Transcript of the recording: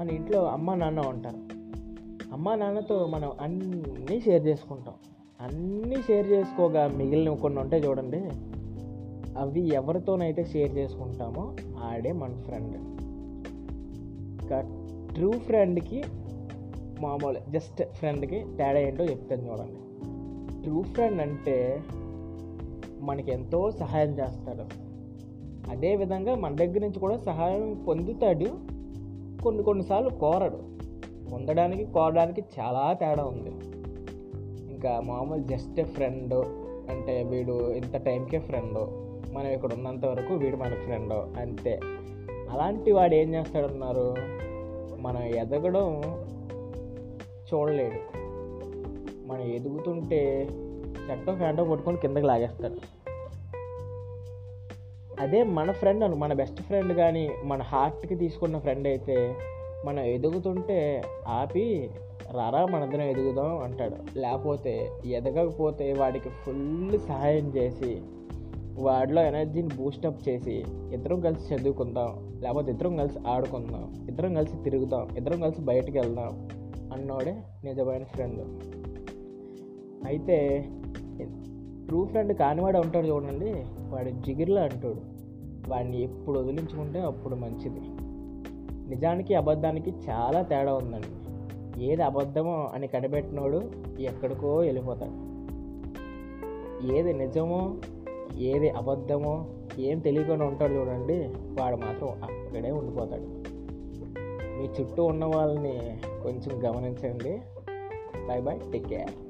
మన ఇంట్లో అమ్మ నాన్న ఉంటారు. అమ్మ నాన్నతో మనం అన్నీ షేర్ చేసుకుంటాం. అన్నీ షేర్ చేసుకోగా మిగిలిన కొన్ని ఉంటాయి చూడండి అవి ఎవరితోనైతే షేర్ చేసుకుంటామో ఆడే మన ఫ్రెండ్ ఇంకా ట్రూ ఫ్రెండ్కి మామూలు జస్ట్ ఫ్రెండ్కి తేడా ఏంటో చెప్తాను చూడండి. ట్రూ ఫ్రెండ్ అంటే మనకి ఎంతో సహాయం చేస్తాడు. అదేవిధంగా మన దగ్గర నుంచి కూడా సహాయం పొందుతాడు కొన్ని కొన్నిసార్లు కోరడు. పొందడానికి కోరడానికి చాలా తేడా ఉంది. ఇంకా మామూలు జస్ట్ ఫ్రెండ్ అంటే వీడు ఇంత టైంకే ఫ్రెండ్ మనం ఇక్కడ ఉన్నంత వరకు వీడు మన ఫ్రెండ్ అంతే. అలాంటి వాడు ఏం చేస్తాడన్నారు? మనం ఎదగడం చూడలేడు. మనం ఎదుగుతుంటే చెట్టో ఫ్యాంటో పట్టుకొని కిందకి లాగేస్తాడు. అదే మన ఫ్రెండ్ అను మన బెస్ట్ ఫ్రెండ్ కానీ మన హార్ట్కి తీసుకున్న ఫ్రెండ్ అయితే మనం ఎదుగుతుంటే ఆపి రారా మనందరం ఎదుగుదాం అంటాడు. లేకపోతే ఎదగకపోతే వాడికి ఫుల్ సహాయం చేసి వాడిలో ఎనర్జీని బూస్టప్ చేసి ఇద్దరం కలిసి చదువుకుందాం లేకపోతే ఇద్దరం కలిసి ఆడుకుందాం ఇద్దరం కలిసి తిరుగుదాం ఇద్దరం కలిసి బయటికి వెళ్దాం అన్నోడే నిజమైన ఫ్రెండ్ అయితే ట్రూ ఫ్రెండ్ కానివాడు ఉంటాడు చూడండి. వాడు జిగిర్లో అంటాడు. వాడిని ఎప్పుడు వదిలించుకుంటే అప్పుడు మంచిది. నిజానికి అబద్ధానికి చాలా తేడా ఉందండి. ఏది అబద్ధమో అని కనిపెట్టినోడు ఎక్కడికో వెళ్ళిపోతాడు. ఏది నిజమో ఏది అబద్ధమో ఏం తెలియకుండా ఉంటాడు చూడండి. వాడు మాత్రం అక్కడే ఉండిపోతాడు. మీ చుట్టూ ఉన్న వాళ్ళని కొంచెం గమనించండి. Bye bye take care.